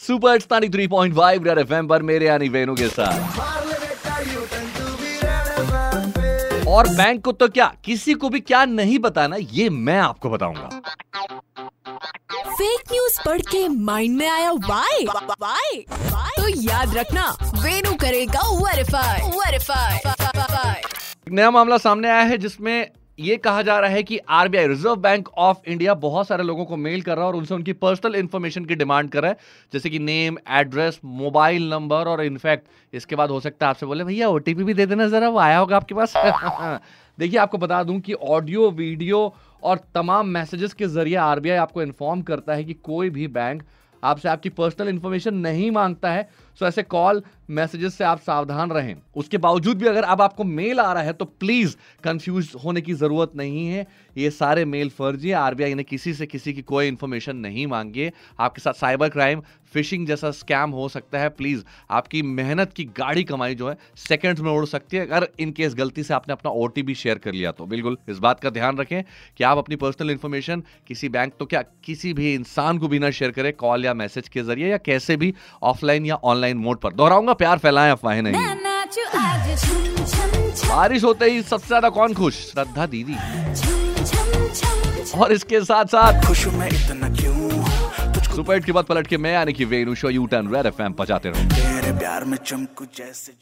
Super स्टानी three point five Red F पर मेरे यानी वेनु के साथ। और बैंक को तो क्या किसी को भी क्या नहीं बताना ये मैं आपको बताऊँगा। फेक न्यूज़ पढ़ के माइंड में आया वाई वाई तो याद रखना वेनु करेगा वेरीफाई वेरीफाई नया मामला सामने आया है जिसमें ये कहा जा रहा है कि RBI, Reserve Bank of India बहुत सारे लोगों को मेल कर रहा है और उनसे उनकी पर्सनल इन्फॉर्मेशन की डिमांड कर रहा है। जैसे कि नेम, एड्रेस, मोबाइल नंबर और इनफैक्ट इसके बाद हो सकता है आपसे बोले, भैया ओटीपी भी दे देना जरा, वो आया होगा आपके पास? देखिए, आपको बता दूँ कि ऑडियो, वीडियो और तमाम मैसेजेस के ज़रिए आरबीआई आपको इन्फॉर्म करता है कि कोई भी बैंक आपसे आपकी पर्सनल इन्फॉर्मेशन नहीं माँगता है सो ऐसे कॉल मैसेजेस से आप सावधान रहें। उसके बावजूद भी अगर अब आपको मेल आ रहा है तो प्लीज़ कंफ्यूज होने की ज़रूरत नहीं है। ये सारे मेल फर्जी है आरबीआई ने किसी से किसी की कोई इन्फॉर्मेशन नहीं मांगी आपके साथ साइबर क्राइम फिशिंग जैसा स्कैम हो सकता है। प्लीज़ आपकी मेहनत की गाड़ी कमाई जो है सेकंड्स में उड़ सकती है, अगर इनकेस गलती से आपने अपना ओटीपी शेयर कर लिया तो। बिल्कुल, इस बात का ध्यान रखें कि आप अपनी पर्सनल इन्फॉर्मेशन किसी बैंक तो क्या किसी भी इंसान को भी ना शेयर करें कॉल या मैसेज के ज़रिए या कैसे भी ऑफलाइन या ऑनलाइन मोड पर। दोहराऊँगा प्यार फैलाएँ अफवाहें नहीं। बारिश होते ही सबसे ज़्यादा कौन खुश? श्रद्धा दीदी। और इसके साथ साथ खुश मैं इतना क्यों? सुपर हिट के बाद पलट के मैं यानी कि वेणु शो यू टर्न रेड एफएम बजाते रहूँ। तेरे प्यार में चमकू जैसे